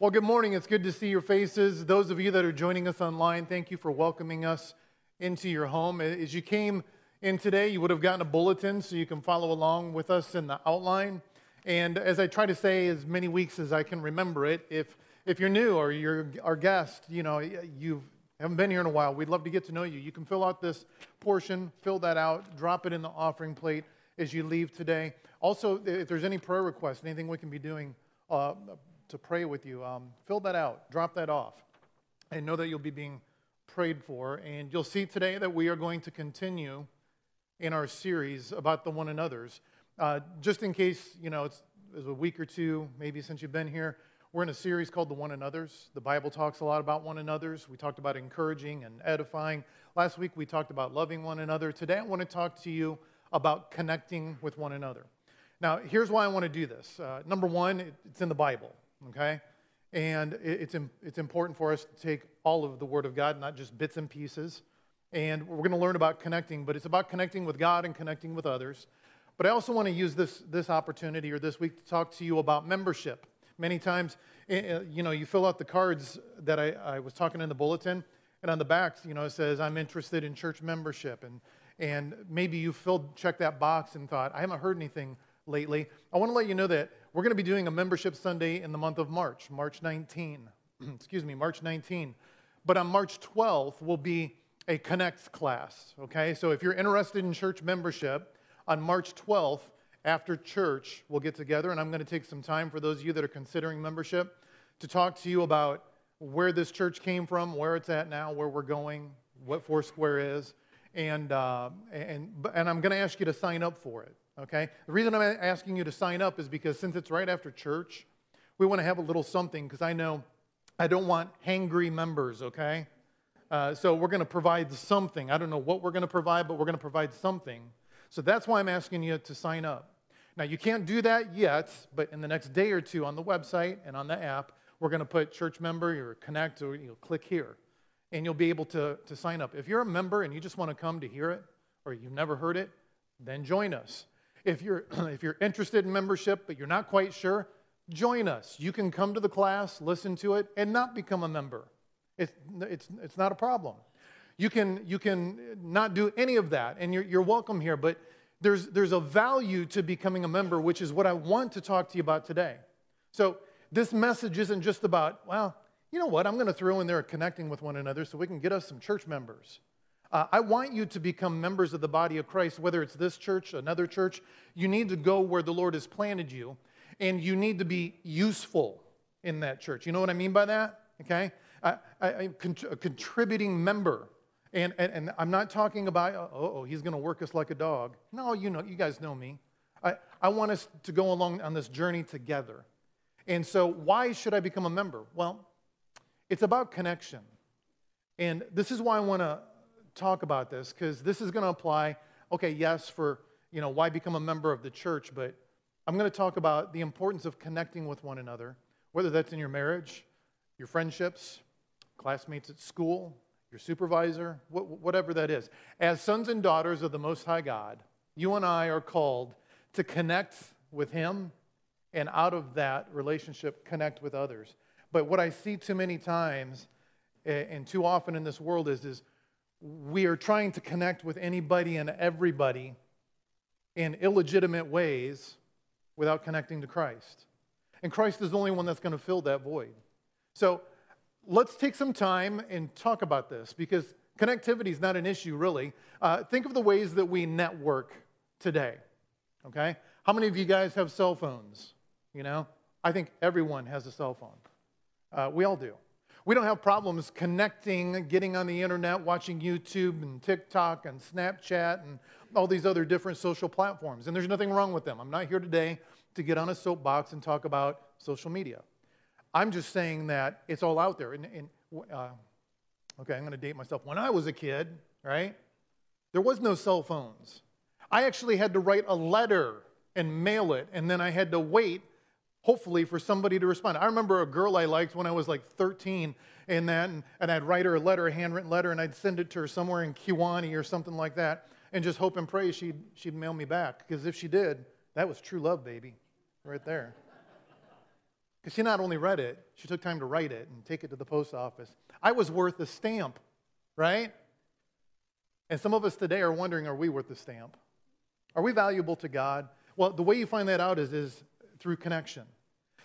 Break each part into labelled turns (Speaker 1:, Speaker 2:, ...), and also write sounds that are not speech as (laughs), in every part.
Speaker 1: Well, good morning. It's good to see your faces. Those of you that are joining us online, thank you for welcoming us into your home. As you came in today, you would have gotten a bulletin so you can follow along with us in the outline. And as I try to say as many weeks as I can remember it, if, if you're new or you're our guest, you know, you haven't been here in a while, we'd love to get to know you. You can fill out this portion, fill that out, drop it in the offering plate as you leave today. Also, if there's any prayer requests, anything we can be doing, uh, to pray with you. Um, fill that out, drop that off, and know that you'll be being prayed for. And you'll see today that we are going to continue in our series about the one another's. Uh, just in case, you know, it's, it's a week or two, maybe since you've been here, we're in a series called The One Another's. The Bible talks a lot about one another's. We talked about encouraging and edifying. Last week we talked about loving one another. Today I want to talk to you about connecting with one another. Now, here's why I want to do this. Uh, number one, it's in the Bible okay? And it's, it's important for us to take all of the Word of God, not just bits and pieces. And we're going to learn about connecting, but it's about connecting with God and connecting with others. But I also want to use this, this opportunity or this week to talk to you about membership. Many times, you know, you fill out the cards that I, I was talking in the bulletin, and on the back, you know, it says, I'm interested in church membership. And, and maybe you filled, checked that box and thought, I haven't heard anything lately. I want to let you know that we're going to be doing a membership Sunday in the month of March, March 19. (clears throat) Excuse me, March 19. But on March 12th will be a Connects class, okay? So if you're interested in church membership, on March 12th, after church, we'll get together, and I'm going to take some time for those of you that are considering membership to talk to you about where this church came from, where it's at now, where we're going, what Foursquare is, and, uh, and, and I'm going to ask you to sign up for it okay? The reason I'm asking you to sign up is because since it's right after church, we want to have a little something because I know I don't want hangry members, okay? Uh, so we're going to provide something. I don't know what we're going to provide, but we're going to provide something. So that's why I'm asking you to sign up. Now, you can't do that yet, but in the next day or two on the website and on the app, we're going to put church member or connect or you'll click here and you'll be able to, to sign up. If you're a member and you just want to come to hear it or you've never heard it, then join us. If you're, (clears throat) if you're interested in membership, but you're not quite sure, join us. You can come to the class, listen to it, and not become a member. It's, it's, it's not a problem. You can, you can not do any of that, and you're, you're welcome here, but there's, there's a value to becoming a member, which is what I want to talk to you about today. So, this message isn't just about, well, you know what, I'm going to throw in there connecting with one another so we can get us some church members. Uh, I want you to become members of the body of Christ, whether it's this church, another church. You need to go where the Lord has planted you, and you need to be useful in that church. You know what I mean by that? Okay? I, am a contributing member. And, and, and, I'm not talking about, oh he's going to work us like a dog. No, you know, you guys know me. I, I want us to go along on this journey together. And so, why should I become a member? Well, it's about connection. And this is why I want to talk about this because this is going to apply, okay, yes, for, you know, why become a member of the church, but I'm going to talk about the importance of connecting with one another, whether that's in your marriage, your friendships, classmates at school, your supervisor, whatever that is. As sons and daughters of the Most High God, you and I are called to connect with Him and out of that relationship, connect with others. But what I see too many times and too often in this world is, is we are trying to connect with anybody and everybody in illegitimate ways without connecting to Christ. And Christ is the only one that's going to fill that void. So let's take some time and talk about this because connectivity is not an issue, really. Uh, think of the ways that we network today, okay? How many of you guys have cell phones? You know, I think everyone has a cell phone. Uh, we all do. We don't have problems connecting, getting on the internet, watching YouTube and TikTok and Snapchat and all these other different social platforms. And there's nothing wrong with them. I'm not here today to get on a soapbox and talk about social media. I'm just saying that it's all out there. And, and uh, okay, I'm going to date myself. When I was a kid, right, there was no cell phones. I actually had to write a letter and mail it, and then I had to wait hopefully for somebody to respond. I remember a girl I liked when I was like 13 and that, and, I'd write her a letter, a handwritten letter, and I'd send it to her somewhere in Kewaunee or something like that, and just hope and pray she'd, she'd mail me back. Because if she did, that was true love, baby, right there. Because she not only read it, she took time to write it and take it to the post office. I was worth a stamp, right? And some of us today are wondering are we worth a stamp? Are we valuable to God? Well, the way you find that out is, is through connection.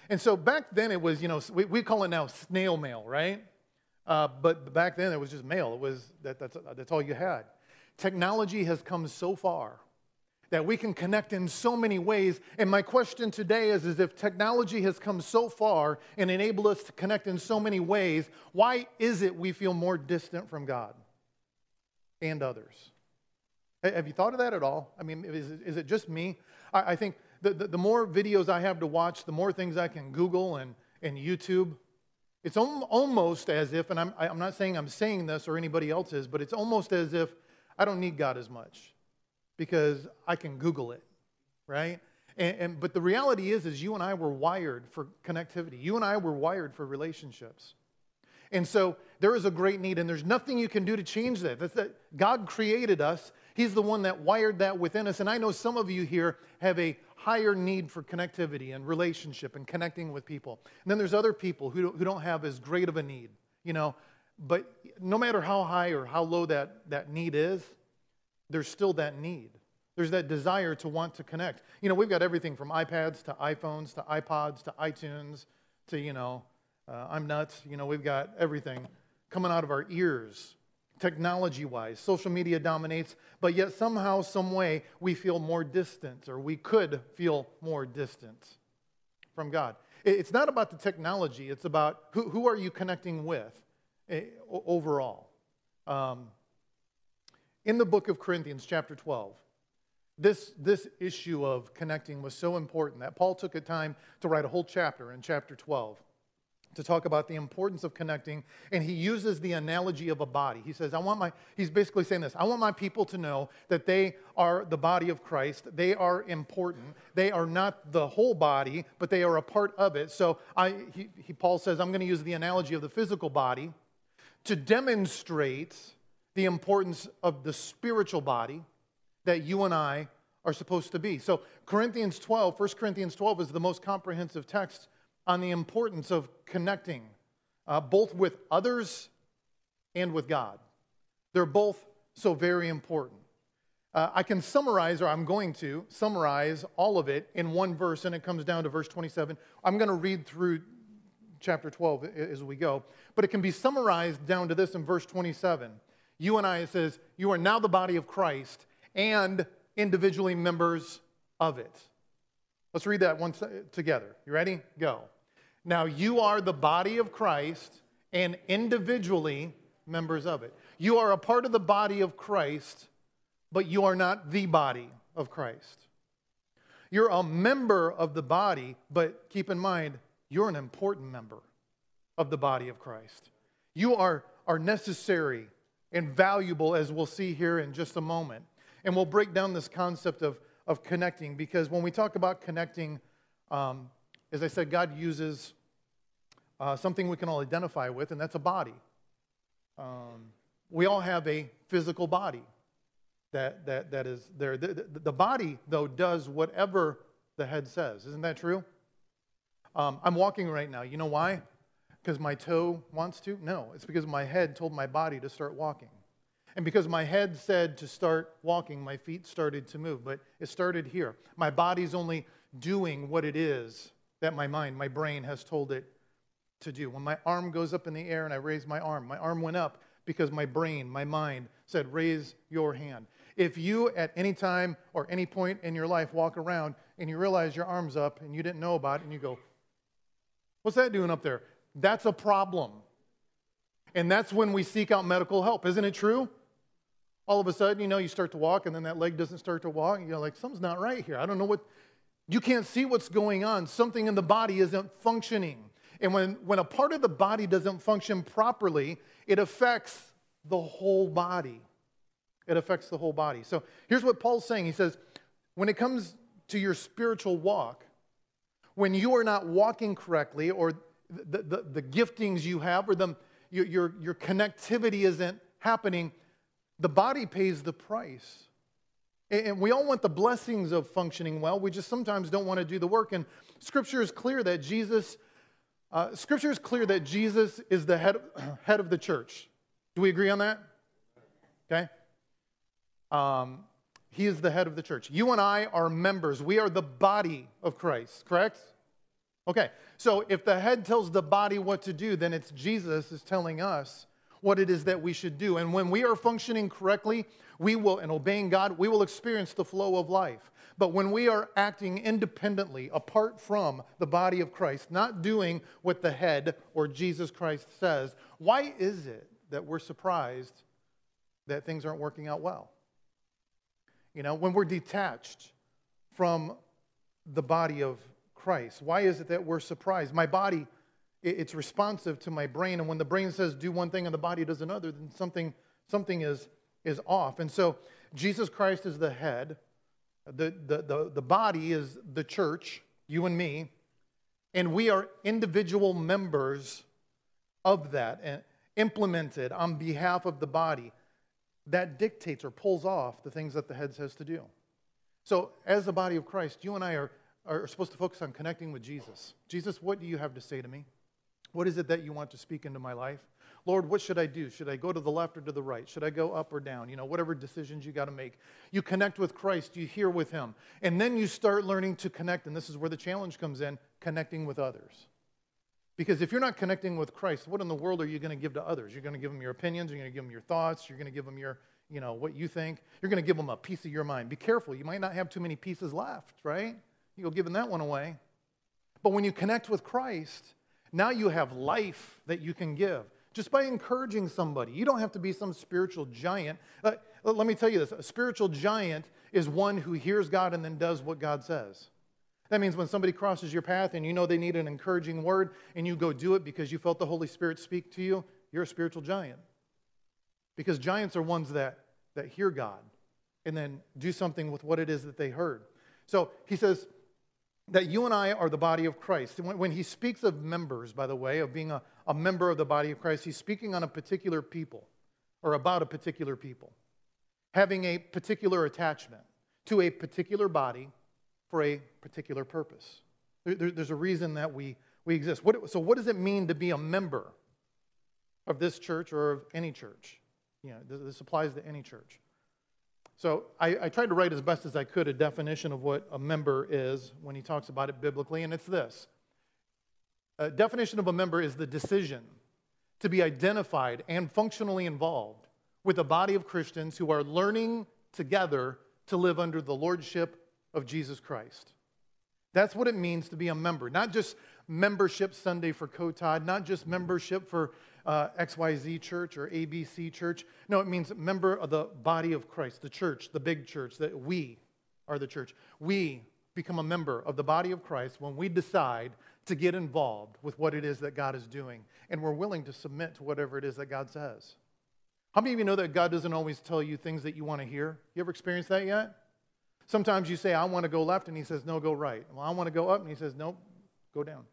Speaker 1: And so back then it was, you know, we, we call it now snail mail, right? Uh, but back then it was just mail. It was that, that's, that's all you had. Technology has come so far that we can connect in so many ways. And my question today is, is if technology has come so far and enabled us to connect in so many ways, why is it we feel more distant from God and others? Have you thought of that at all? I mean, is, is it just me? I, I think the, the, the, more videos I have to watch, the more things I can Google and, and YouTube. It's almost as if, and I'm, I'm not saying I'm saying this or anybody else is, but it's almost as if I don't need God as much because I can Google it, right? And, and, but the reality is, is you and I were wired for connectivity. You and I were wired for relationships. And so there is a great need, and there's nothing you can do to change that. That's that God created us. He's the one that wired that within us. And I know some of you here have a higher need for connectivity and relationship and connecting with people. And then there's other people who don't, who don't have as great of a need, you know. But no matter how high or how low that, that need is, there's still that need. There's that desire to want to connect. You know, we've got everything from iPads to iPhones to iPods to iTunes to, you know, uh, I'm nuts. You know, we've got everything coming out of our ears, technology wise. Social media dominates, but yet somehow, some way, we feel more distant, or we could feel more distant from God. It's not about the technology, it's about who, who are you connecting with eh, overall. Um, in the book of Corinthians, chapter 12, this, this issue of connecting was so important that Paul took a time to write a whole chapter in chapter 12 to talk about the importance of connecting. And he uses the analogy of a body. He says, I want my, he's basically saying this I want my people to know that they are the body of Christ. They are important. They are not the whole body, but they are a part of it. So I, he, he Paul says, I'm going to use the analogy of the physical body to demonstrate the importance of the spiritual body that you and I are supposed to be. So, Corinthians 12, 1 Corinthians 12 is the most comprehensive text on the importance of connecting uh, both with others and with God. They're both so very important. Uh, I can summarize, or I'm going to summarize all of it in one verse, and it comes down to verse 27. I'm going to read through chapter 12 as we go, but it can be summarized down to this in verse 27. You and I, it says, You are now the body of Christ and individually members of it. Let's read that one together. You ready? Go. Now, you are the body of Christ and individually members of it. You are a part of the body of Christ, but you are not the body of Christ. You're a member of the body, but keep in mind, you're an important member of the body of Christ. You are, are necessary and valuable, as we'll see here in just a moment. And we'll break down this concept of, of connecting because when we talk about connecting, um, as I said, God uses uh, something we can all identify with, and that's a body. Um, we all have a physical body that, that, that is there. The, the, the, body, though, does whatever the head says. Isn't that true? Um, I'm walking right now. You know why? Because my toe wants to? No, it's because my head told my body to start walking. And because my head said to start walking, my feet started to move. But it started here. My body's only doing what it is that my mind, my brain has told it to do. When my arm goes up in the air and I raise my arm, my arm went up because my brain, my mind said, raise your hand. If you at any time or any point in your life walk around and you realize your arm's up and you didn't know about it and you go, What's that doing up there? That's a problem. And that's when we seek out medical help. Isn't it true? all of a sudden, you know, you start to walk and then that leg doesn't start to walk. And you're like, something's not right here. I don't know what, you can't see what's going on. Something in the body isn't functioning. And when, when a part of the body doesn't function properly, it affects the whole body. It affects the whole body. So here's what Paul's saying He says, when it comes to your spiritual walk, when you are not walking correctly, or the, the, the giftings you have, or the, your, your, your connectivity isn't happening, the body pays the price. And we all want the blessings of functioning well. We just sometimes don't want to do the work. And scripture is clear that Jesus Uh, scripture is clear that Jesus is the head, (clears throat) head of the church. Do we agree on that? Okay. Um, he is the head of the church. You and I are members. We are the body of Christ, correct? Okay, so if the head tells the body what to do, then it's Jesus is telling us what it is that we should do. And when we are functioning correctly, we will, and obeying God, we will experience the flow of life. But when we are acting independently, apart from the body of Christ, not doing what the head or Jesus Christ says, why is it that we're surprised that things aren't working out well? You know, when we're detached from the body of Christ, why is it that we're surprised? My body, it's responsive to my brain, and when the brain says do one thing and the body does another, then something, something is, is off. And so Jesus Christ is the head the, the, the, the body is the church, you and me, and we are individual members of that and implemented on behalf of the body. That dictates or pulls off the things that the head says to do. So, as the body of Christ, you and I are, are supposed to focus on connecting with Jesus. Jesus, what do you have to say to me? What is it that you want to speak into my life? Lord, what should I do? Should I go to the left or to the right? Should I go up or down? You know, whatever decisions you got to make. You connect with Christ, you hear with Him. And then you start learning to connect. And this is where the challenge comes in connecting with others. Because if you're not connecting with Christ, what in the world are you going to give to others? You're going to give them your opinions, you're going to give them your thoughts, you're going to give them your, you know, what you think. You're going to give them a piece of your mind. Be careful. You might not have too many pieces left, right? You'll giving that one away. But when you connect with Christ, now you have life that you can give just by encouraging somebody. You don't have to be some spiritual giant. Uh, let me tell you this a spiritual giant is one who hears God and then does what God says. That means when somebody crosses your path and you know they need an encouraging word and you go do it because you felt the Holy Spirit speak to you, you're a spiritual giant. Because giants are ones that, that hear God and then do something with what it is that they heard. So he says, that you and I are the body of Christ. When, when he speaks of members, by the way, of being a, a member of the body of Christ, he's speaking on a particular people or about a particular people, having a particular attachment to a particular body for a particular purpose. There, there, there's a reason that we, we exist. What, so, what does it mean to be a member of this church or of any church? You know, this, this applies to any church. So I, I, tried to write as best as I could a definition of what a member is when he talks about it biblically, and it's this. A definition of a member is the decision to be identified and functionally involved with a body of Christians who are learning together to live under the lordship of Jesus Christ. That's what it means to be a member, not just membership Sunday for Kotod, not just membership for uh, XYZ church or ABC church. No, it means member of the body of Christ, the church, the big church, that we are the church. We become a member of the body of Christ when we decide to get involved with what it is that God is doing and we're willing to submit to whatever it is that God says. How many of you know that God doesn't always tell you things that you want to hear? You ever experienced that yet? Sometimes you say, I want to go left, and he says, No, go right. Well, I want to go up, and he says, Nope, go down.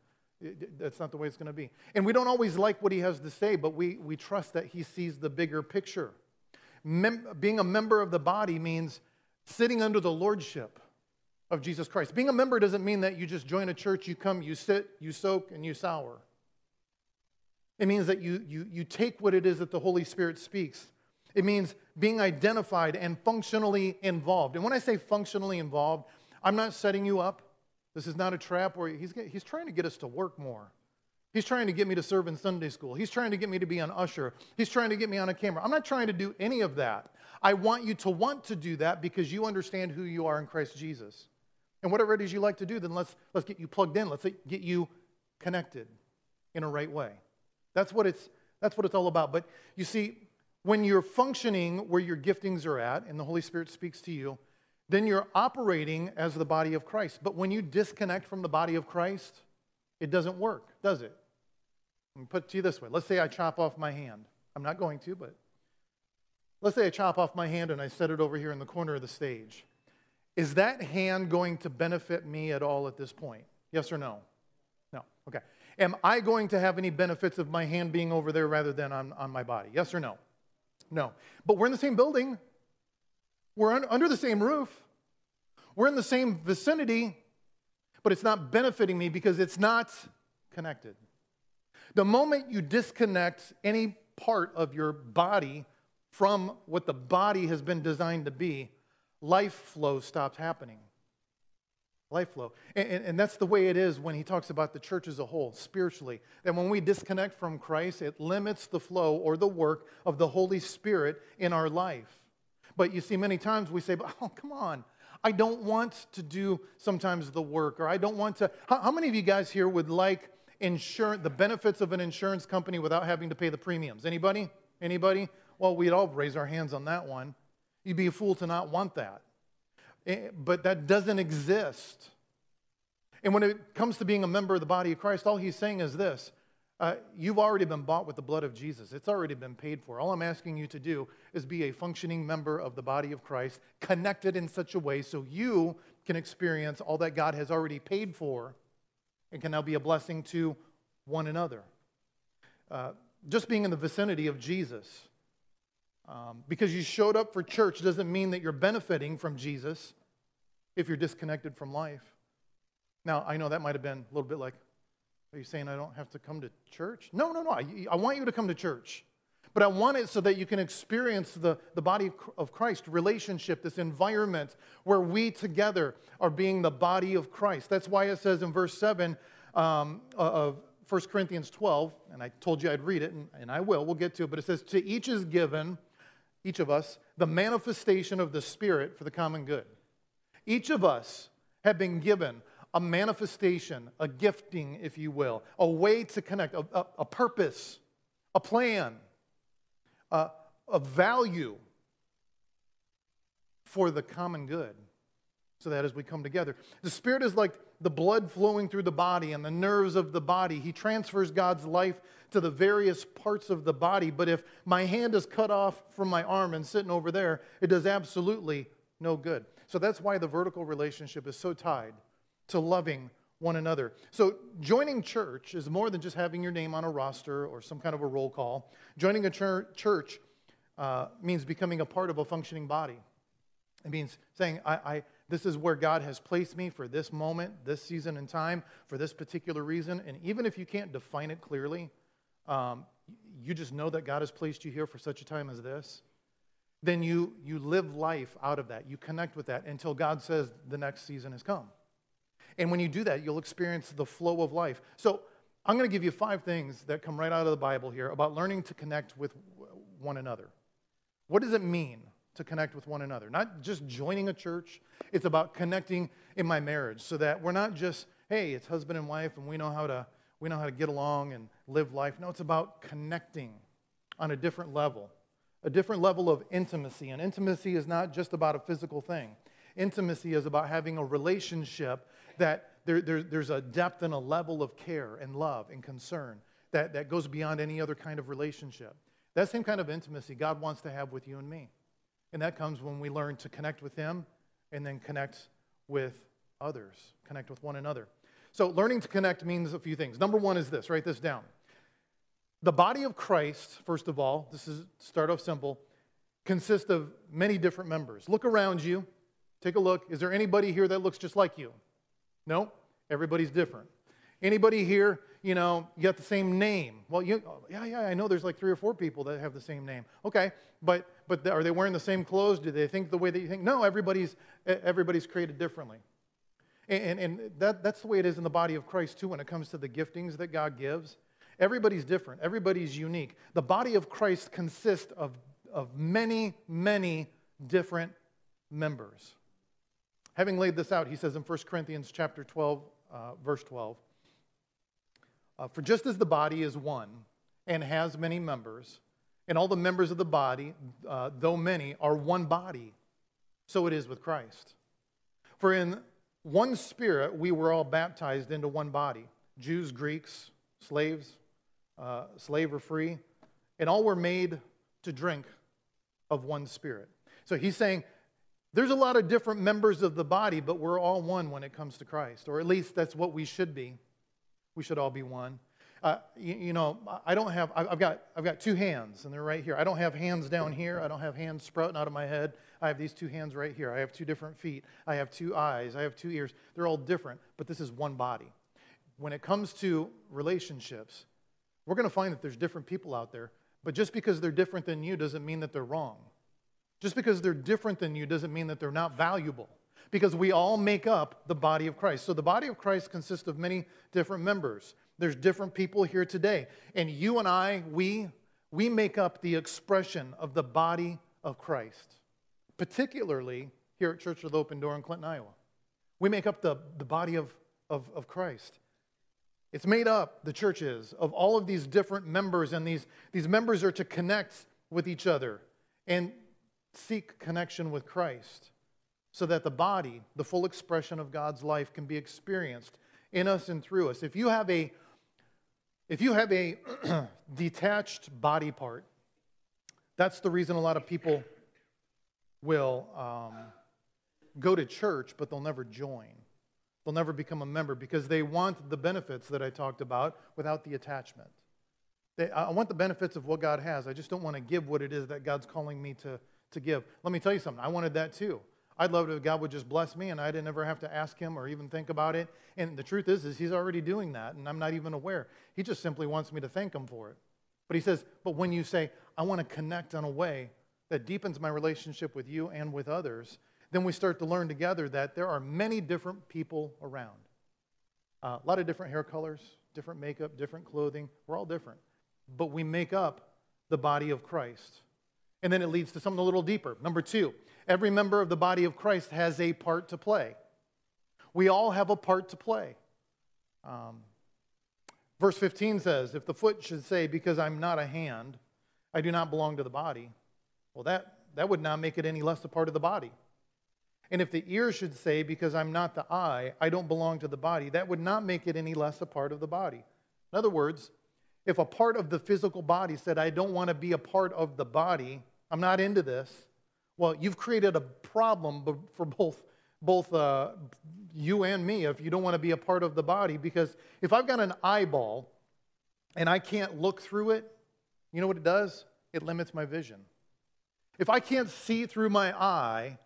Speaker 1: That's not the way it's going to be. And we don't always like what he has to say, but we, we trust that he sees the bigger picture. Mem- being a member of the body means sitting under the lordship of Jesus Christ. Being a member doesn't mean that you just join a church, you come, you sit, you soak, and you sour. It means that you, you, you take what it is that the Holy Spirit speaks. It means being identified and functionally involved. And when I say functionally involved, I'm not setting you up. This is not a trap where he's, he's trying to get us to work more. He's trying to get me to serve in Sunday school. He's trying to get me to be an usher. He's trying to get me on a camera. I'm not trying to do any of that. I want you to want to do that because you understand who you are in Christ Jesus. And whatever it is you like to do, then let's, let's get you plugged in. Let's get you connected in a right way. That's what it's, that's what it's all about. But you see, when you're functioning where your giftings are at and the Holy Spirit speaks to you, then you're operating as the body of Christ. But when you disconnect from the body of Christ, it doesn't work, does it? Let me put it to you this way. Let's say I chop off my hand. I'm not going to, but let's say I chop off my hand and I set it over here in the corner of the stage. Is that hand going to benefit me at all at this point? Yes or no? No. Okay. Am I going to have any benefits of my hand being over there rather than on, on my body? Yes or no? No. But we're in the same building. We're un- under the same roof. We're in the same vicinity, but it's not benefiting me because it's not connected. The moment you disconnect any part of your body from what the body has been designed to be, life flow stops happening. Life flow. And, and, and, that's the way it is when he talks about the church as a whole, spiritually. That when we disconnect from Christ, it limits the flow or the work of the Holy Spirit in our life. But you see, many times we say, but oh, come on. I don't want to do sometimes the work, or I don't want to. How, how many of you guys here would like insurance, the benefits of an insurance company without having to pay the premiums? Anybody? Anybody? Well, we'd all raise our hands on that one. You'd be a fool to not want that. Eh, but that doesn't exist. And when it comes to being a member of the body of Christ, all he's saying is this uh, You've already been bought with the blood of Jesus, it's already been paid for. All I'm asking you to do is be a functioning member of the body of Christ, connected in such a way so you can experience all that God has already paid for and can now be a blessing to one another. Uh, just being in the vicinity of Jesus um, because you showed up for church doesn't mean that you're benefiting from Jesus if you're disconnected from life. Now, I know that might have been a little bit like, are you saying I don't have to come to church? No, no, no. I, I want you to come to church. But I want it so that you can experience the, the body of Christ relationship, this environment where we together are being the body of Christ. That's why it says in verse 7 um, of 1 Corinthians 12, and I told you I'd read it, and, and I will, we'll get to it, but it says, To each is given each of us, the manifestation of the Spirit for the common good. Each of us have been given a manifestation, a gifting, if you will, a way to connect, a, a, a purpose, a plan, a, a value for the common good. So that as we come together, the Spirit is like the blood flowing through the body and the nerves of the body. He transfers God's life to the various parts of the body. But if my hand is cut off from my arm and sitting over there, it does absolutely no good. So that's why the vertical relationship is so tied to loving one another. So joining church is more than just having your name on a roster or some kind of a roll call. Joining a church uh, means becoming a part of a functioning body. It means saying, I, I this is where God has placed me for this moment, this season and time, for this particular reason. And even if you can't define it clearly, um, you just know that God has placed you here for such a time as this, then you, you live life out of that. You connect with that until God says the next season has come. And when you do that, you'll experience the flow of life. So I'm going to give you five things that come right out of the Bible here about learning to connect with one another. What does it mean to connect with one another. Not just joining a church, it's about connecting in my marriage so that we're not just, hey, it's husband and wife and we know how to we know how to get along and live life. No, it's about connecting on a different level. A different level of intimacy. And intimacy is not just about a physical thing. Intimacy is about having a relationship that there, there, there's a depth and a level of care and love and concern that, that goes beyond any other kind of relationship. That same kind of intimacy God wants to have with you and me. And that comes when we learn to connect with Him and then connect with others, connect with one another. So, learning to connect means a few things. Number one is this write this down. The body of Christ, first of all, this is start off simple, consists of many different members. Look around you, take a look. Is there anybody here that looks just like you? No, everybody's different. Anybody here, you know, you got the same name? Well, you, oh, yeah, yeah, I know there's like three or four people that have the same name. Okay, but but are they wearing the same clothes? Do they think the way that you think? No, everybody's everybody's created differently. And, and, and that, that's the way it is in the body of Christ, too, when it comes to the giftings that God gives. Everybody's different, everybody's unique. The body of Christ consists of, of many, many different members. Having laid this out, he says in 1 Corinthians chapter 12, uh, verse 12, uh, For just as the body is one and has many members, and all the members of the body, uh, though many, are one body, so it is with Christ. For in one spirit we were all baptized into one body Jews, Greeks, slaves, uh, slave or free, and all were made to drink of one spirit. So he's saying there's a lot of different members of the body, but we're all one when it comes to Christ, or at least that's what we should be. We should all be one. Uh, you, you, know, I don't have, I've got, I've got two hands, and they're right here. I don't have hands down here. I don't have hands sprouting out of my head. I have these two hands right here. I have two different feet. I have two eyes. I have two ears. They're all different, but this is one body. When it comes to relationships, we're going to find that there's different people out there. But just because they're different than you doesn't mean that they're wrong. Just because they're different than you doesn't mean that they're not valuable. Because we all make up the body of Christ. So the body of Christ consists of many different members. There's different people here today. And you and I, we, we make up the expression of the body of Christ, particularly here at Church of the Open Door in Clinton, Iowa. We make up the, the body of, of, of Christ. It's made up, the church is, of all of these different members, and these, these members are to connect with each other and seek connection with Christ so that the body, the full expression of God's life, can be experienced in us and through us. If you have a if you have a (clears throat) detached body part, that's the reason a lot of people will um, go to church, but they'll never join. They'll never become a member because they want the benefits that I talked about without the attachment. They, I want the benefits of what God has. I just don't want to give what it is that God's calling me to, to give. Let me tell you something. I wanted that too. I'd love it if God would just bless me and I didn't ever have to ask him or even think about it. And the truth is, is he's already doing that and I'm not even aware. He just simply wants me to thank him for it. But he says, but when you say, I want to connect in a way that deepens my relationship with you and with others, then we start to learn together that there are many different people around. Uh, a lot of different hair colors, different makeup, different clothing. We're all different. But we make up the body of Christ. And then it leads to something a little deeper. Number two, every member of the body of Christ has a part to play. We all have a part to play. Um, verse 15 says, If the foot should say, Because I'm not a hand, I do not belong to the body, well, that, that would not make it any less a part of the body. And if the ear should say, Because I'm not the eye, I don't belong to the body, that would not make it any less a part of the body. In other words, if a part of the physical body said, I don't want to be a part of the body, I'm not into this, well, you've created a problem for both, both uh, you and me if you don't want to be a part of the body. Because if I've got an eyeball and I can't look through it, you know what it does? It limits my vision. If I can't see through my eye,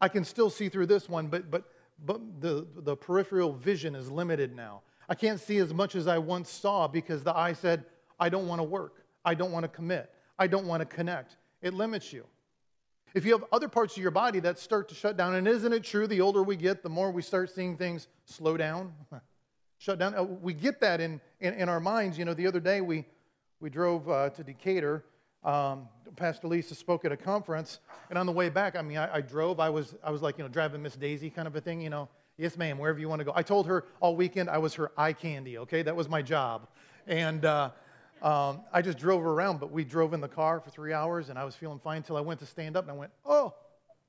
Speaker 1: I can still see through this one, but, but, but the, the peripheral vision is limited now. I can't see as much as I once saw because the eye said, I don't want to work. I don't want to commit. I don't want to connect. It limits you. If you have other parts of your body that start to shut down, and isn't it true the older we get, the more we start seeing things slow down, (laughs) shut down? Uh, we get that in, in, in, our minds. You know, the other day we, we drove uh, to Decatur um, Pastor Lisa spoke at a conference, and on the way back, I mean, I, I, drove. I was, I was like, you know, driving Miss Daisy kind of a thing, you know. Yes, ma'am, wherever you want to go. I told her all weekend I was her eye candy, okay? That was my job. And uh, um, I just drove around, but we drove in the car for three hours, and I was feeling fine until I went to stand up, and I went, oh,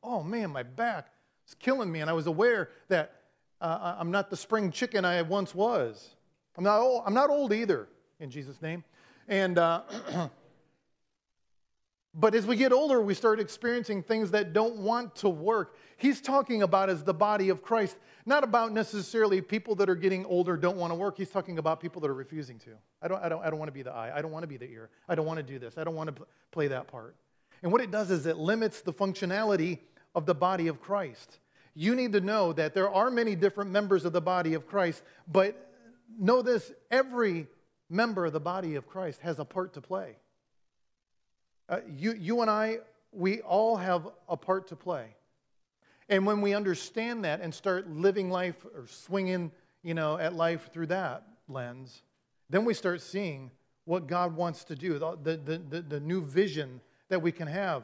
Speaker 1: oh man, my back is killing me. And I was aware that uh, I'm not the spring chicken I once was. I'm not old, I'm not old either, in Jesus' name. And uh, (clears throat) But as we get older, we start experiencing things that don't want to work. He's talking about as the body of Christ, not about necessarily people that are getting older don't want to work. He's talking about people that are refusing to. I don't, I don't, I don't want to be the eye. I don't want to be the ear. I don't want to do this. I don't want to play that part. And what it does is it limits the functionality of the body of Christ. You need to know that there are many different members of the body of Christ, but know this every member of the body of Christ has a part to play. Uh, you, you and I, we all have a part to play. And when we understand that and start living life or swinging, you know, at life through that lens, then we start seeing what God wants to do, the, the, the, the new vision that we can have.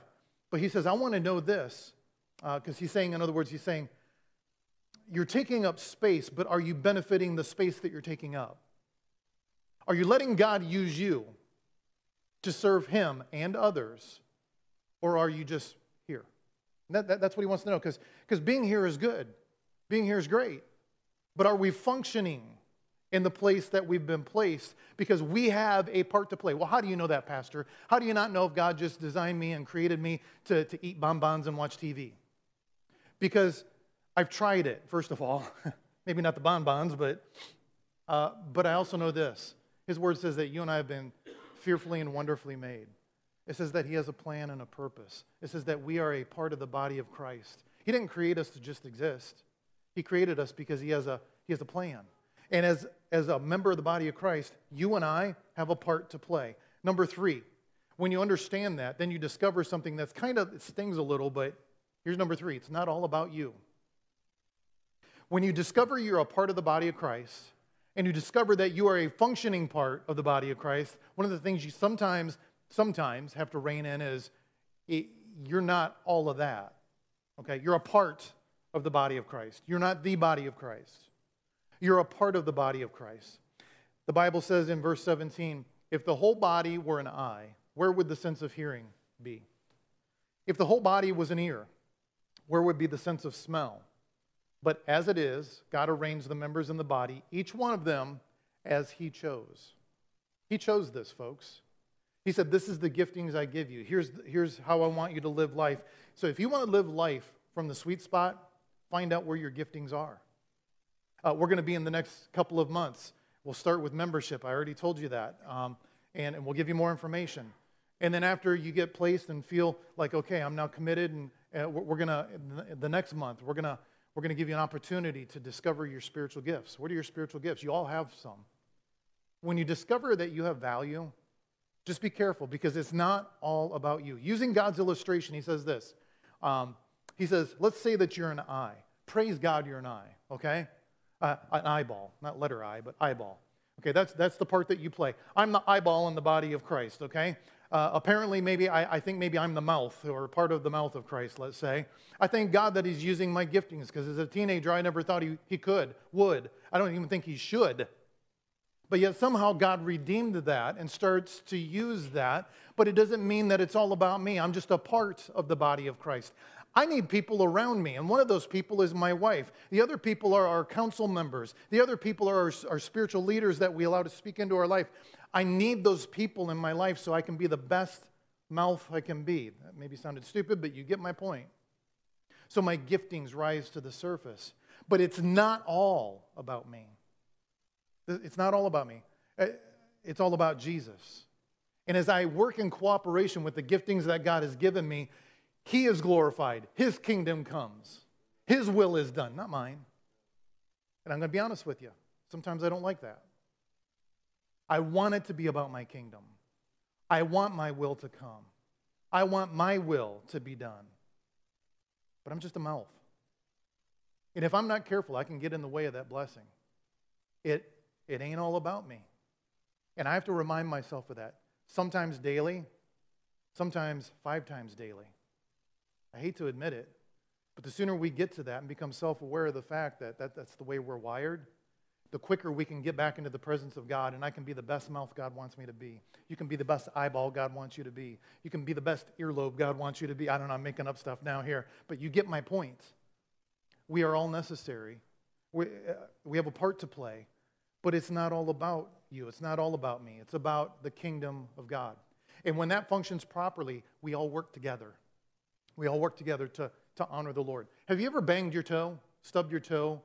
Speaker 1: But he says, I want to know this, because uh, he's saying, in other words, he's saying, you're taking up space, but are you benefiting the space that you're taking up? Are you letting God use you? To serve Him and others? Or are you just here? That, that, that's what He wants to know because being here is good, being here is great. But are we functioning in the place that we've been placed because we have a part to play. Well, how do you know that, Pastor? How do you not know if God just designed me and created me to, to eat bonbons and watch TV? Because I've tried it, first of all. (laughs) Maybe not the bonbons, but, uh, but I also know this. His word says that you and I have been fearfully and wonderfully made. It says that He has a plan and a purpose. It says that we are a part of the body of Christ. He didn't create us to just exist, He created us because He has a, he has a plan. And as, as a member of the body of Christ, you and I have a part to play. Number three, when you understand that, then you discover something that's kind of, stings a little, but here's number three it's not all about you. When you discover you're a part of the body of Christ, and you discover that you are a functioning part of the body of Christ, one of the things you sometimes, sometimes have to rein in is it, you're not all of that. Okay? You're a part of the body of Christ. You're not the body of Christ. You're a part of the body of Christ. The Bible says in verse 17, if the whole body were an eye, where would the sense of hearing be? If the whole body was an ear, where would be the sense of smell? But as it is, God arranged the members in the body, each one of them as He chose. He chose this, folks. He said, This is the giftings I give you. Here's, here's how I want you to live life. So if you want to live life from the sweet spot, find out where your giftings are. Uh, we're going to be in the next couple of months. We'll start with membership. I already told you that. Um, and, and we'll give you more information. And then after you get placed and feel like, okay, I'm now committed, and uh, we're going to, the next month, we're going to we're going to give you an opportunity to discover your spiritual gifts. What are your spiritual gifts? You all have some. When you discover that you have value, just be careful because it's not all about you. Using God's illustration, he says this. Um, he says, let's say that you're an eye. Praise God you're an eye, okay? Uh, an eyeball, not letter I, but eyeball. Okay, that's, that's the part that you play. I'm the eyeball in the body of Christ, okay? Uh, apparently, maybe I, I, think maybe I'm the mouth or part of the mouth of Christ, let's say. I thank God that He's using my giftings because as a teenager, I never thought he, he could, would. I don't even think He should. But yet, somehow, God redeemed that and starts to use that. But it doesn't mean that it's all about me. I'm just a part of the body of Christ. I need people around me, and one of those people is my wife. The other people are our council members. The other people are our, our spiritual leaders that we allow to speak into our life. I need those people in my life so I can be the best mouth I can be. That maybe sounded stupid, but you get my point. So my giftings rise to the surface. But it's not all about me. It's not all about me. Uh, it's all about Jesus. And as I work in cooperation with the giftings that God has given me, He is glorified. His kingdom comes. His will is done, not mine. And I'm going to be honest with you. Sometimes I don't like that. I want it to be about my kingdom. I want my will to come. I want my will to be done. But I'm just a mouth. And if I'm not careful, I can get in the way of that blessing. It, it ain't all about me. And I have to remind myself of that. Sometimes daily, sometimes five times daily. I hate to admit it, but the sooner we get to that and become self aware of the fact that, that that's the way we're wired, the quicker we can get back into the presence of God and I can be the best mouth God wants me to be. You can be the best eyeball God wants you to be. You can be the best earlobe God wants you to be. I don't know, I'm making up stuff now here, but you get my point. We are all necessary. We, uh, we have a part to play, but it's not all about you. It's not all about me. It's about the kingdom of God. And when that functions properly, we all work together. We all work together to, to honor the Lord. Have you ever banged your toe, stubbed your toe,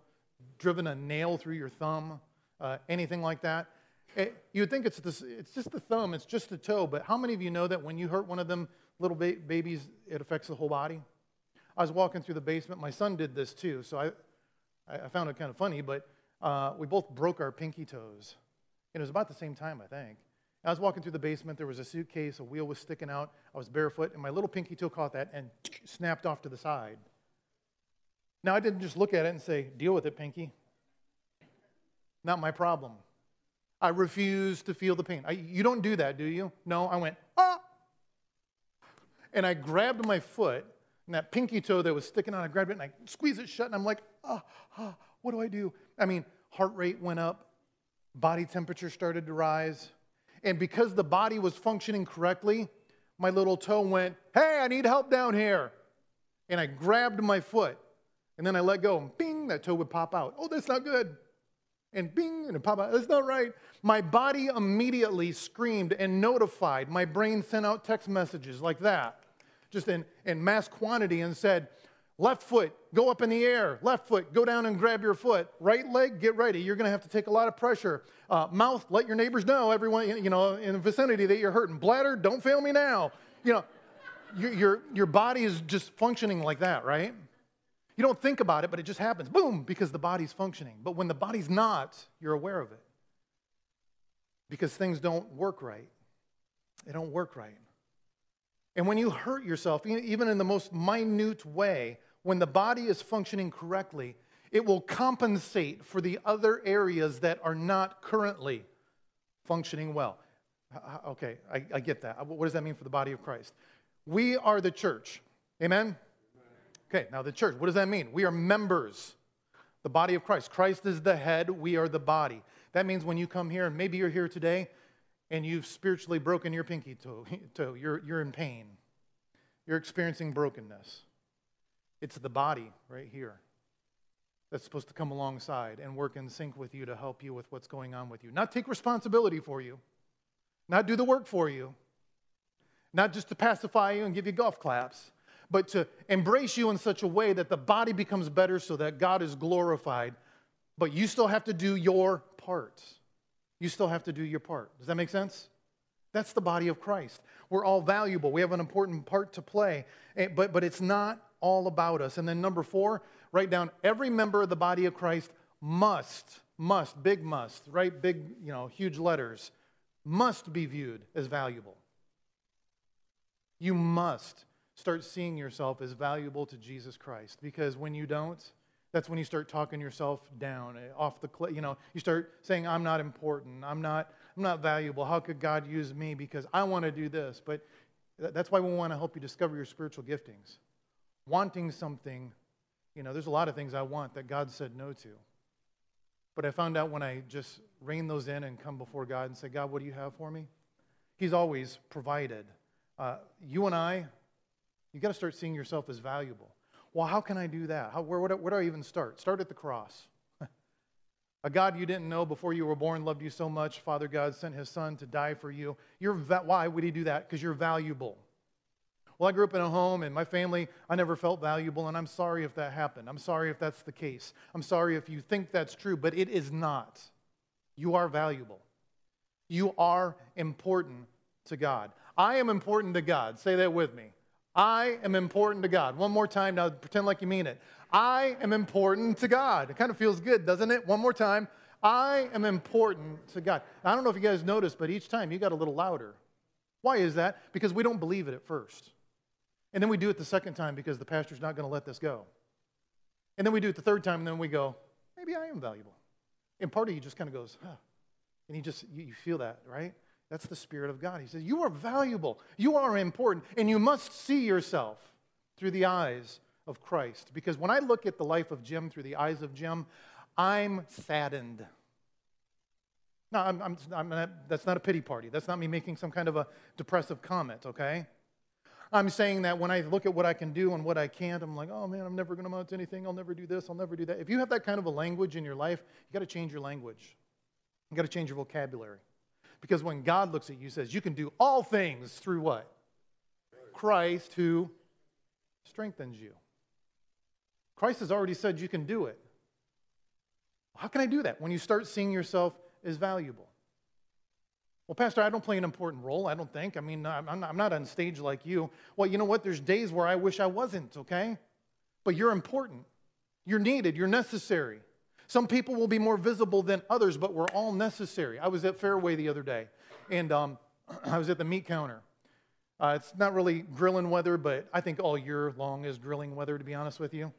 Speaker 1: driven a nail through your thumb, uh, anything like that. It, eh, you would think it's, this, it's just the thumb, it's just the toe, but how many of you know that when you hurt one of them little ba- babies, it affects the whole body? I was walking through the basement. My son did this too, so I, I found it kind of funny, but uh, we both broke our pinky toes. And it was about the same time, I think. I was walking through the basement. There was a suitcase, a wheel was sticking out. I was barefoot, and my little pinky toe caught that and snapped off to the side. Now, I didn't just look at it and say, deal with it, Pinky. Not my problem. I refuse to feel the pain. I, you don't do that, do you? No, I went, ah. And I grabbed my foot, and that pinky toe that was sticking out, I grabbed it and I squeezed it shut, and I'm like, ah, ah, what do I do? I mean, heart rate went up, body temperature started to rise. And because the body was functioning correctly, my little toe went, hey, I need help down here. And I grabbed my foot and then I let go, and bing, that toe would pop out. Oh, that's not good. And bing, and it pop out. That's not right. My body immediately screamed and notified. My brain sent out text messages like that, just in, in mass quantity, and said, Left foot, go up in the air. Left foot, go down and grab your foot. Right leg, get ready. You're going to have to take a lot of pressure. Uh, mouth, let your neighbors know, everyone you know in the vicinity that you're hurting. Bladder, don't fail me now. You know, your, your, your body is just functioning like that, right? You don't think about it, but it just happens. Boom, because the body's functioning. But when the body's not, you're aware of it. because things don't work right. They don't work right. And when you hurt yourself, even in the most minute way, when the body is functioning correctly, it will compensate for the other areas that are not currently functioning well. Okay, I, I, get that. What does that mean for the body of Christ? We are the church. Amen? Okay, now the church, what does that mean? We are members, the body of Christ. Christ is the head, we are the body. That means when you come here, and maybe you're here today and you've spiritually broken your pinky toe, (laughs) toe you're, you're in pain, you're experiencing brokenness. It's the body right here that's supposed to come alongside and work in sync with you to help you with what's going on with you. Not take responsibility for you, not do the work for you, not just to pacify you and give you golf claps, but to embrace you in such a way that the body becomes better so that God is glorified. But you still have to do your part. You still have to do your part. Does that make sense? That's the body of Christ. We're all valuable. We have an important part to play, eh, but, but it's not all about us. And then, number four, write down every member of the body of Christ must, must, big must, right? Big, you know, huge letters, must be viewed as valuable. You must start seeing yourself as valuable to Jesus Christ because when you don't, that's when you start talking yourself down eh, off the cliff. You know, you start saying, I'm not important. I'm not, I'm not valuable. How could God use me? Because I want to do this. But that's why we want to help you discover your spiritual giftings. Wanting something, you know, there's a lot of things I want that God said no to. But I found out when I just rein those in and come before God and say, God, what do you have for me? He's always provided. Uh, you and I, you got to start seeing yourself as valuable. Well, how can I do that? How, where, where, where do I even start? Start at the cross. (laughs) a God you didn't know before you were born loved you so much. Father God sent his son to die for you. You're why would he do that? Because you're valuable. Well, I grew up in a home and my family, I never felt valuable, and I'm sorry if that happened. I'm sorry if that's the case. I'm sorry if you think that's true, but it is not. You are valuable. You are important to God. I am important to God. Say that with me. I am important to God. One more time now, pretend like you mean it. I am important to God. It kind of feels good, doesn't it? One more time. I am important to God. I don't know if you guys noticed, but each time you got a little louder. Why is that? Because we don't believe it at first. And then we do it the second time because the pastor's not going to let this go. And then we do it the third time, and then we go, maybe I am valuable. And part of you just kind of goes, huh. And you just, you feel that, right? That's the Spirit of God. He says, You are valuable, you are important, and you must see yourself through the eyes of Christ. Because when I look at the life of Jim through the eyes of Jim, I'm saddened. No, I'm, I'm, I'm not, that's not a pity party. That's not me making some kind of a depressive comment, okay? I'm saying that when I look at what I can do and what I can't, I'm like, oh man, I'm never going to amount to anything. I'll never do this. I'll never do that. If you have that kind of a language in your life, you got to change your language. You got to change your vocabulary. Because when God looks at you, says, You can do all things through what? Christ who strengthens you. Christ has already said you can do it. How can I do that? When you start seeing yourself as valuable. Well, Pastor, I don't play an important role, I don't think. I mean, I'm not, on stage like you. Well, you know what? There's days where I wish I wasn't, okay? But you're important. You're needed. You're necessary. Some people will be more visible than others, but we're all necessary. I was at Fairway the other day, and um, (clears throat) I was at the meat counter. Uh, it's not really grilling weather, but I think all year long is grilling weather, to be honest with you.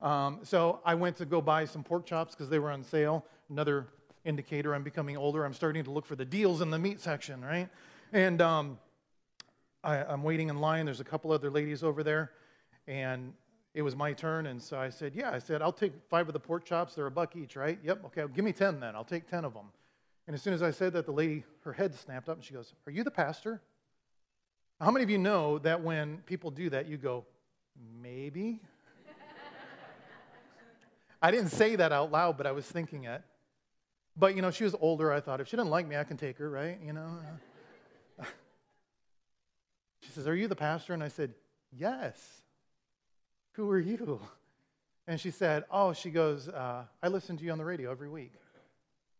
Speaker 1: Um, so I went to go buy some pork chops because they were on sale. Another indicator I'm becoming older. I'm starting to look for the deals in the meat section, right? And um, I, I'm waiting in line. There's a couple other ladies over there, and it was my turn, and so I said, Yeah, I said, I'll take five of the pork chops. They're a buck each, right? Yep, okay, give me 10 then. I'll take 10 of them. And as soon as I said that, the lady, her head snapped up, and she goes, Are you the pastor? How many of you know that when people do that, you go, Maybe? I didn't say that out loud, but I was thinking it. But, you know, she was older. I thought, if she didn't like me, I can take her, right? You know? (laughs) she says, Are you the pastor? And I said, Yes. Who are you? And she said, Oh, she goes, uh, I listen to you on the radio every week.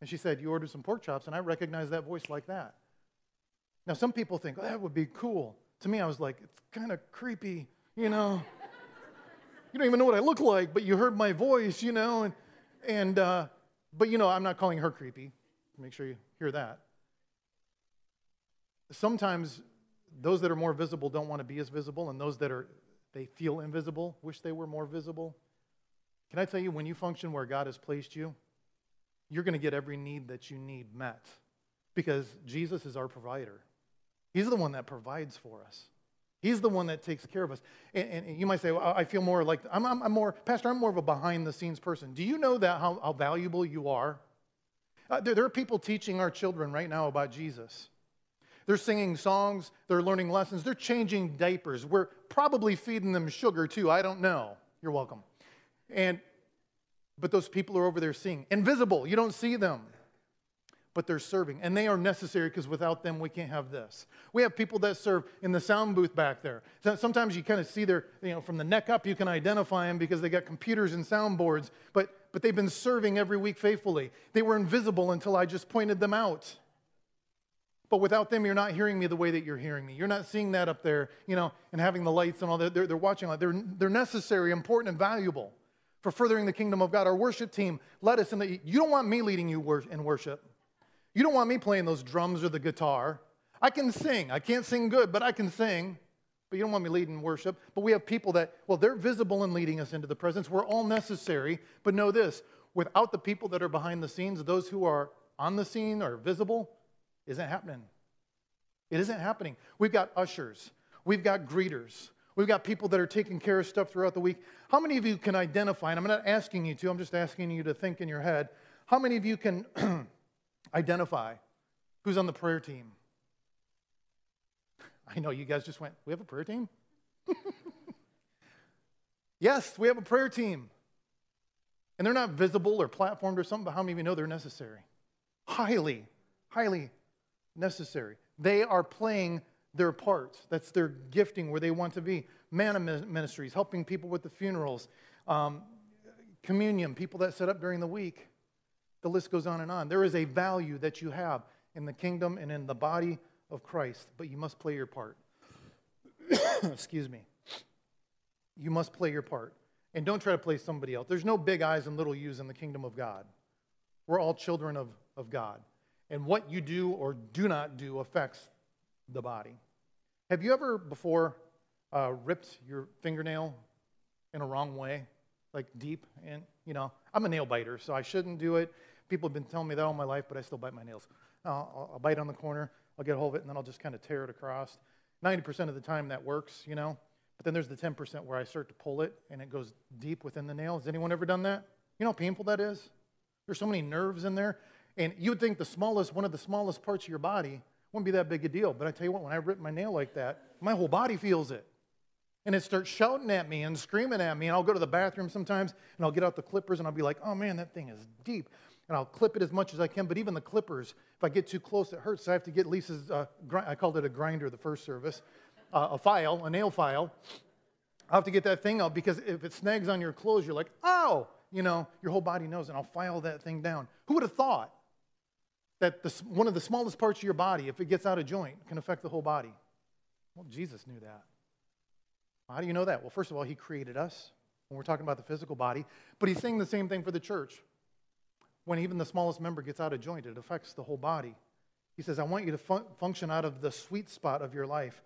Speaker 1: And she said, You ordered some pork chops, and I recognize that voice like that. Now, some people think, oh, That would be cool. To me, I was like, It's kind of creepy, you know? you don't even know what I look like, but you heard my voice, you know? And, and uh, but, you know, I'm not calling her creepy. Make sure you hear that. sometimes those that are more visible don't want to be as visible, and those that are they feel invisible wish they were more visible. Can I tell you, when you function where God has placed you, you're going to get every need that you need met because Jesus is our provider. He's the one that provides for us. He's the one that takes care of us. And, and you might say, well, I feel more like, I'm, I'm, I'm, more, Pastor, I'm more of a behind the scenes person. Do you know that how, how valuable you are? Uh, there, there are people teaching our children right now about Jesus. They're singing songs, they're learning lessons, they're changing diapers. We're probably feeding them sugar too. I don't know. You're welcome. And but those people are over there seeing. Invisible, you don't see them but they're serving. And they are necessary because without them, we can't have this. We have people that serve in the sound booth back there. Sometimes you kind of see their, you know, from the neck up, you can identify them because they got computers and soundboards, but, but they've been serving every week faithfully. They were invisible until I just pointed them out. But without them, you're not hearing me the way that you're hearing me. You're not seeing that up there, you know, and having the lights and all that. They're, they're watching. They're, they're necessary, important, and valuable for furthering the kingdom of God. Our worship team led us in the, you don't want me leading you in worship. You don't want me playing those drums or the guitar. I can sing. I can't sing good, but I can sing. But you don't want me leading worship. But we have people that, well, they're visible in leading us into the presence. We're all necessary. But know this without the people that are behind the scenes, those who are on the scene or visible, isn't happening. It isn't happening. We've got ushers, we've got greeters, we've got people that are taking care of stuff throughout the week. How many of you can identify, and I'm not asking you to, I'm just asking you to think in your head, how many of you can (clears throat) identify who's on the prayer team. I know you guys just went, We have a prayer team? (laughs) yes, we have a prayer team. And they're not visible or platformed or something, but how many of you know they're necessary? Highly, highly necessary. They are playing their parts. That's their gifting where they want to be. Manna ministries, helping people with the funerals, um, communion, people that set up during the week. The list goes on and on. There is a value that you have in the kingdom and in the body of Christ, but you must play your part. (coughs) Excuse me. You must play your part. And don't try to play somebody else. There's no big eyes and little U's in the kingdom of God. We're all children of, of God. And what you do or do not do affects the body. Have you ever before uh, ripped your fingernail in a wrong way, like deep? And, you know, I'm a nail biter, so I shouldn't do it. People have been telling me that all my life, but I still bite my nails. I'll, I'll bite on the corner, I'll get a hold of it, and then I'll just kind of tear it across. 90% of the time that works, you know. But then there's the 10% where I start to pull it and it goes deep within the nail. Has anyone ever done that? You know how painful that is? There's so many nerves in there. And you would think the smallest, one of the smallest parts of your body wouldn't be that big a deal. But I tell you what, when I rip my nail like that, my whole body feels it. And it starts shouting at me and screaming at me. And I'll go to the bathroom sometimes and I'll get out the clippers and I'll be like, oh man, that thing is deep and I'll clip it as much as I can. But even the clippers, if I get too close, it hurts. So I have to get Lisa's, uh, I called it a grinder the first service, uh, a file, a nail file. I have to get that thing out because if it snags on your clothes, you're like, oh, you know, your whole body knows, and I'll file that thing down. Who would have thought that the, one of the smallest parts of your body, if it gets out of joint, can affect the whole body? Well, Jesus knew that. How do you know that? Well, first of all, He created us when we're talking about the physical body, but He's saying the same thing for the church when even the smallest member gets out of joint, it affects the whole body. He says, I want you to fun- function out of the sweet spot of your life,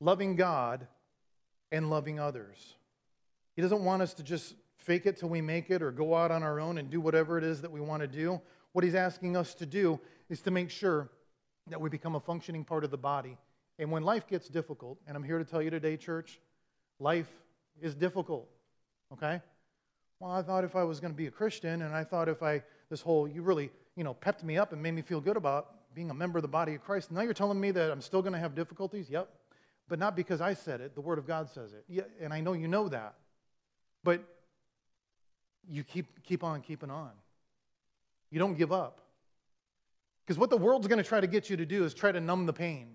Speaker 1: loving God and loving others. He doesn't want us to just fake it till we make it or go out on our own and do whatever it is that we want to do. What he's asking us to do is to make sure that we become a functioning part of the body. And when life gets difficult, and I'm here to tell you today, church, life is difficult, okay? Well, I thought if I was going to be a Christian, and I thought if I this whole, you really, you know, pepped me up and made me feel good about being a member of the body of Christ. Now you're telling me that I'm still going to have difficulties? Yep. But not because I said it, the Word of God says it. Yeah, and I know you know that. But you keep, keep on keeping on. You don't give up. Because what the world's going to try to get you to do is try to numb the pain.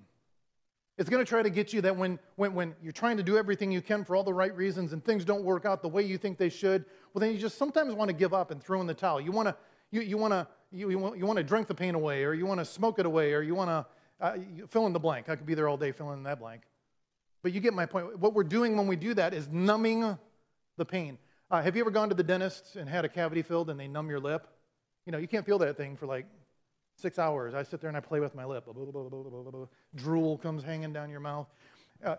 Speaker 1: It's going to try to get you that when, when, when you're trying to do everything you can for all the right reasons and things don't work out the way you think they should, well, then you just sometimes want to give up and throw in the towel. You want to you, you want to you, you, want, to drink the pain away or you want to smoke it away or you want to uh, fill in the blank i could be there all day filling in that blank but you get my point what we're doing when we do that is numbing the pain uh, have you ever gone to the dentist and had a cavity filled and they numb your lip you know you can't feel that thing for like Six hours. I sit there and I play with my lip. Drool comes hanging down your mouth. Uh,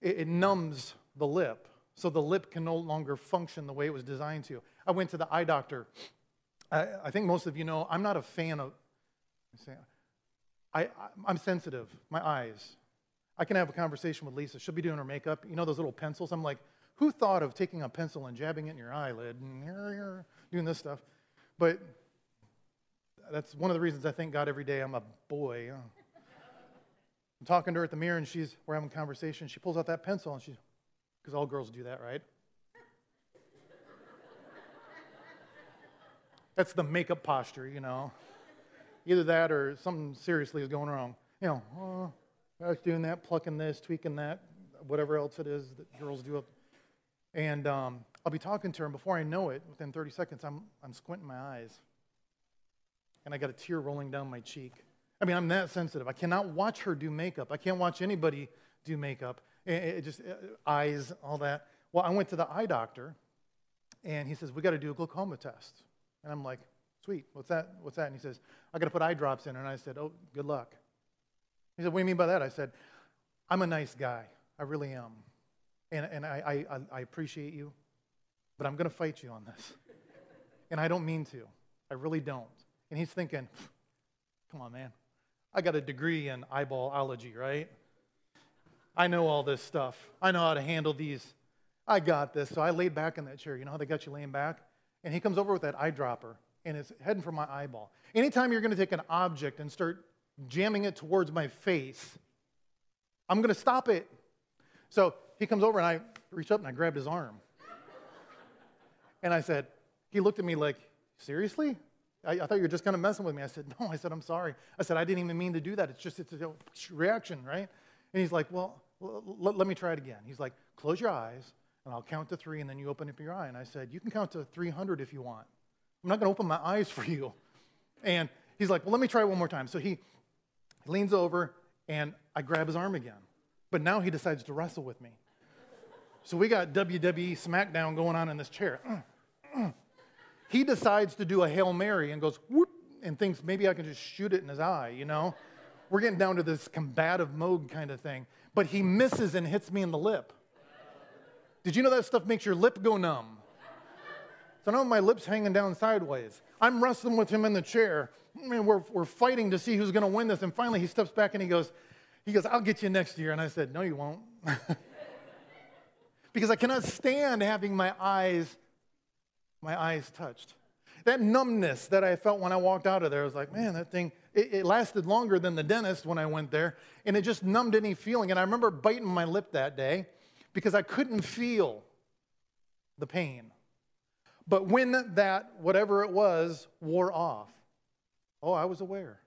Speaker 1: it, it numbs the lip, so the lip can no longer function the way it was designed to. I went to the eye doctor. I, I think most of you know I'm not a fan of. I, I'm sensitive. My eyes. I can have a conversation with Lisa. She'll be doing her makeup. You know those little pencils? I'm like, who thought of taking a pencil and jabbing it in your eyelid and doing this stuff? But that's one of the reasons I thank God every day I'm a boy. I'm talking to her at the mirror and she's we're having a conversation. She pulls out that pencil and she because all girls do that, right? That's the makeup posture, you know. Either that or something seriously is going wrong. You know, oh, I was doing that, plucking this, tweaking that, whatever else it is that girls do. And um, I'll be talking to her, and before I know it, within 30 seconds, I'm, I'm squinting my eyes. And I got a tear rolling down my cheek. I mean, I'm that sensitive. I cannot watch her do makeup. I can't watch anybody do makeup. It, it just, uh, eyes, all that. Well, I went to the eye doctor, and he says, We got to do a glaucoma test. And I'm like, Sweet, what's that? What's that? And he says, I got to put eye drops in. And I said, Oh, good luck. He said, What do you mean by that? I said, I'm a nice guy. I really am. And, and I, I, I appreciate you, but I'm going to fight you on this. And I don't mean to. I really don't. And he's thinking, Come on, man. I got a degree in eyeballology, right? I know all this stuff. I know how to handle these. I got this. So I laid back in that chair. You know how they got you laying back? And he comes over with that eyedropper, and it's heading for my eyeball. Anytime you're going to take an object and start jamming it towards my face. I'm going to stop it. So he comes over and I reach up and I grabbed his arm. And I said, he looked at me like, seriously? I, I thought you were just kind of messing with me. I said, (laughs) no. I said, I'm sorry. I said, I didn't even mean to do that. It's just it's a reaction, right? And he's like, well, let, let me try it again. He's like, close your eyes and I'll count to three and then you open up your eye. And I said, you can count to 300 if you want. I'm not going to open my eyes for you. And he's like, well, let me try it one more time. So he he leans over and I grab his arm again. But now he decides to wrestle with me. So we got WWE SmackDown going on in this chair. (clears throat) He decides to do a Hail Mary and goes, whoop, and thinks maybe I can just shoot it in his eye, you know? We're getting down to this combative mode kind of thing. But he misses and hits me in the lip. Did you know that stuff makes your lip go numb? So now my lip's hanging down sideways. I'm wrestling with him in the chair. I mean, we're, we're fighting to see who's going to win this. And finally, he steps back and he goes, he goes, I'll get you next year. And I said, No, you won't. (laughs) because I cannot stand having my eyes, my eyes touched. That numbness that I felt when I walked out of there, I was like, man, that thing, it, it lasted longer than the dentist when I went there. And it just numbed any feeling. And I remember biting my lip that day because I couldn't feel the pain. But when that, whatever it was, wore off, oh, I was aware.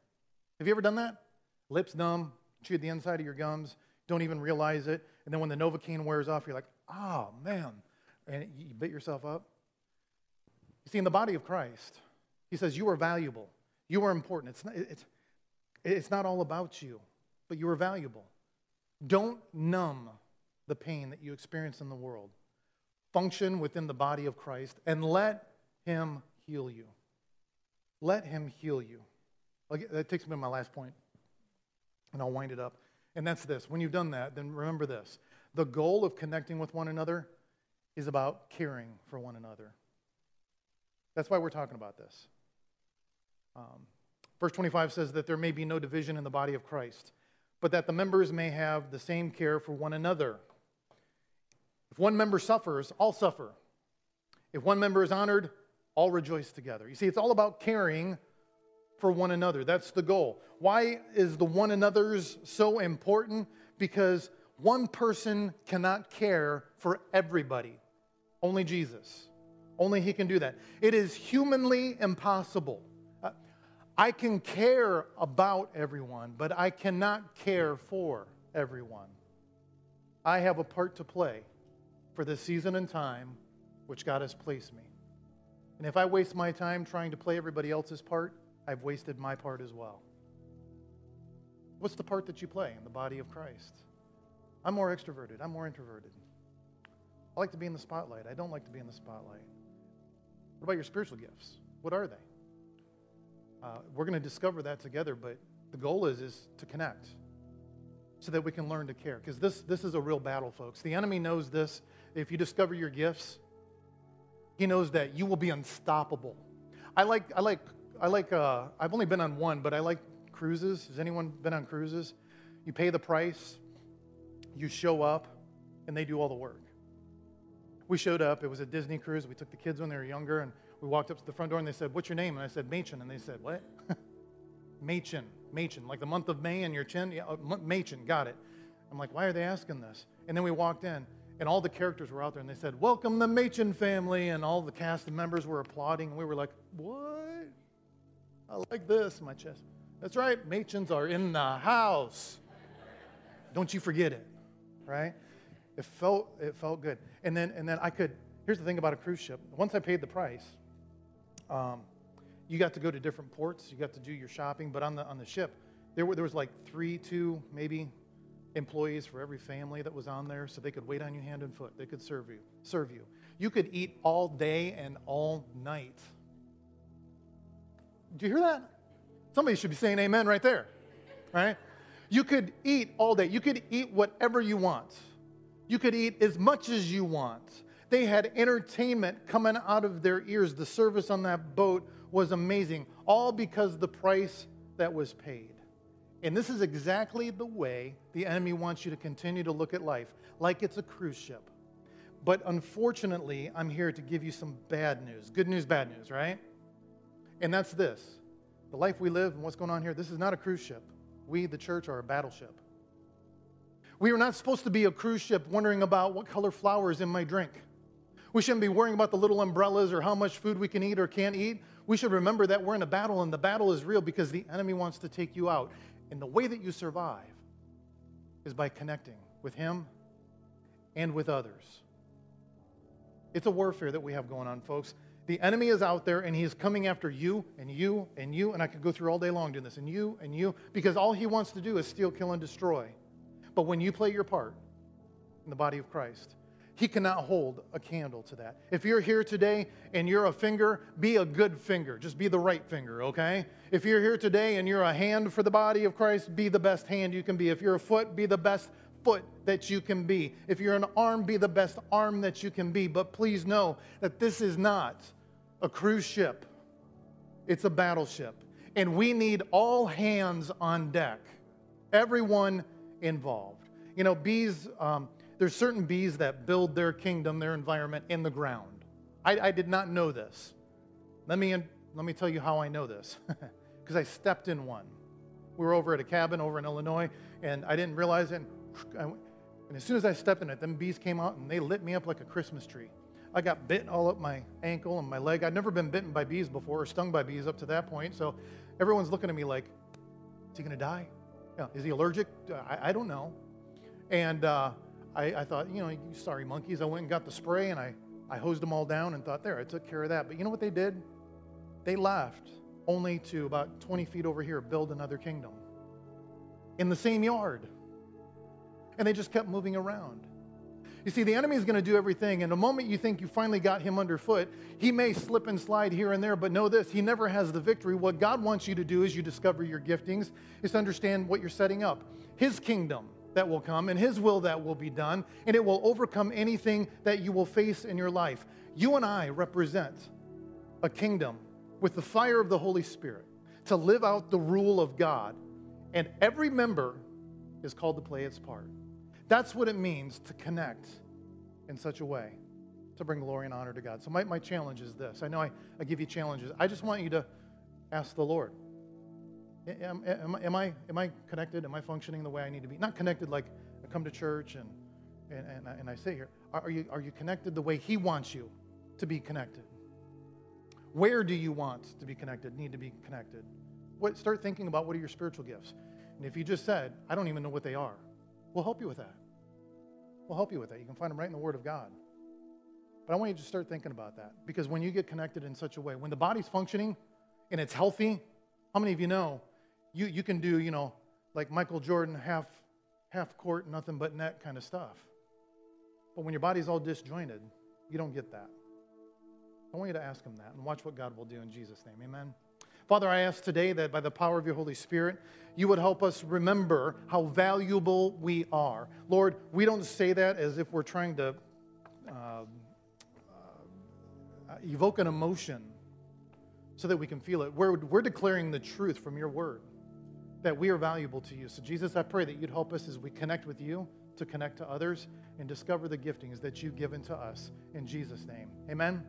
Speaker 1: Have you ever done that? Lips numb, chewed the inside of your gums, don't even realize it. And then when the Novocaine wears off, you're like, oh, man. And you bit yourself up. You see, in the body of Christ, he says, you are valuable. You are important. It's not, it's, it's not all about you, but you are valuable. Don't numb the pain that you experience in the world function within the body of Christ and let Him heal you. Let Him heal you. That takes me to my last point, and I'll wind it up. And that's this when you've done that, then remember this the goal of connecting with one another is about caring for one another. That's why we're talking about this. Um, verse 25 says that there may be no division in the body of Christ, but that the members may have the same care for one another. If one member suffers, all suffer. If one member is honored, all rejoice together. You see, it's all about caring for one another. That's the goal. Why is the one another's so important? Because one person cannot care for everybody. Only Jesus. Only He can do that. It is humanly impossible. Uh, I can care about everyone, but I cannot care for everyone. I have a part to play for the season and time which God has placed me. And if I waste my time trying to play everybody else's part, I've wasted my part as well. What's the part that you play in the body of Christ? I'm more extroverted. I'm more introverted. I like to be in the spotlight. I don't like to be in the spotlight. What about your spiritual gifts? What are they? Uh, we're going to discover that together, but the goal is, is to connect so that we can learn to care. Because this, this is a real battle, folks. The enemy knows this. If you discover your gifts, he knows that you will be unstoppable. I like, I like, I like, uh, I've only been on one, but I like cruises. Has anyone been on cruises? You pay the price, you show up, and they do all the work. We showed up. It was a Disney cruise. We took the kids when they were younger, and we walked up to the front door, and they said, What's your name? And I said, Machen. And they said, What? (laughs) Machen. Machen. Like the month of May and your chin? Yeah, uh, Machen. Got it. I'm like, Why are they asking this? And then we walked in, and all the characters were out there, and they said, Welcome the Machen family. And all the cast members were applauding, and we were like, What? I like this in my chest. That's right, Machens are in the house. Don't you forget it, right? It felt, it felt good. And then, and then I could, here's the thing about a cruise ship. Once I paid the price, um, you got to go to different ports. You got to do your shopping. But on the, on the ship, there, were, there was like three, two, maybe employees for every family that was on there. So they could wait on you hand and foot. They could serve you. Serve you. You could eat all day and all night. Do you hear that? Somebody should be saying amen right there, right? You could eat all day. You could eat whatever you want. You could eat as much as you want. They had entertainment coming out of their ears. The service on that boat was amazing, all because the price that was paid. And this is exactly the way the enemy wants you to continue to look at life, like it's a cruise ship. But unfortunately, I'm here to give you some bad news. Good news, bad news, right? And that's this the life we live and what's going on here, this is not a cruise ship. We, the church, are a battleship. We are not supposed to be a cruise ship wondering about what color flower is in my drink. We shouldn't be worrying about the little umbrellas or how much food we can eat or can't eat. We should remember that we're in a battle and the battle is real because the enemy wants to take you out. And the way that you survive is by connecting with him and with others. It's a warfare that we have going on, folks. The enemy is out there and he is coming after you and you and you. And I could go through all day long doing this, and you and you, because all he wants to do is steal, kill, and destroy. But when you play your part in the body of Christ, he cannot hold a candle to that. If you're here today and you're a finger, be a good finger. Just be the right finger, okay? If you're here today and you're a hand for the body of Christ, be the best hand you can be. If you're a foot, be the best foot that you can be. If you're an arm, be the best arm that you can be. But please know that this is not a cruise ship, it's a battleship. And we need all hands on deck. Everyone involved. You know, bees, um, there's certain bees that build their kingdom, their environment in the ground. I, I did not know this. Let me, let me tell you how I know this, (laughs) because I stepped in one. We were over at a cabin over in Illinois, and I didn't realize it. And, (sniffs) and as soon as I stepped in it, them bees came out and they lit me up like a Christmas tree. I got bit all up my ankle and my leg. I'd never been bitten by bees before or stung by bees up to that point. So everyone's looking at me like, is he going to die? Yeah, is he allergic? I, I don't know. And uh, I, I, thought, you know, sorry monkeys. I went and got the spray and I, I hosed them all down and thought, there, I took care of that. But you know what they did? They left only to about 20 feet over here build another kingdom in the same yard. And they just kept moving around. You see, the enemy is going to do everything. And the moment you think you finally got him underfoot, he may slip and slide here and there, but know this he never has the victory. What God wants you to do as you discover your giftings is to understand what you're setting up his kingdom that will come and his will that will be done, and it will overcome anything that you will face in your life. You and I represent a kingdom with the fire of the Holy Spirit to live out the rule of God, and every member is called to play its part. That's what it means to connect in such a way to bring glory and honor to God. So, my, my challenge is this I know I, I give you challenges. I just want you to ask the Lord am, am, am, I, am I connected? Am I functioning the way I need to be? Not connected like I come to church and, and, and, I, and I say here. Are you, are you connected the way He wants you to be connected? Where do you want to be connected, need to be connected? What, start thinking about what are your spiritual gifts. And if you just said, I don't even know what they are, We'll help you with that. We'll help you with that. You can find them right in the Word of God. But I want you to start thinking about that because when you get connected in such a way, when the body's functioning and it's healthy, how many of you know you, you can do, you know, like Michael Jordan, half, half court, nothing but net kind of stuff. But when your body's all disjointed, you don't get that. I want you to ask him that and watch what God will do in Jesus' name. Amen. Father, I ask today that by the power of your Holy Spirit, you would help us remember how valuable we are. Lord, we don't say that as if we're trying to uh, uh, evoke an emotion so that we can feel it. We're, we're declaring the truth from your word that we are valuable to you. So, Jesus, I pray that you'd help us as we connect with you to connect to others and discover the giftings that you've given to us. In Jesus' name, amen.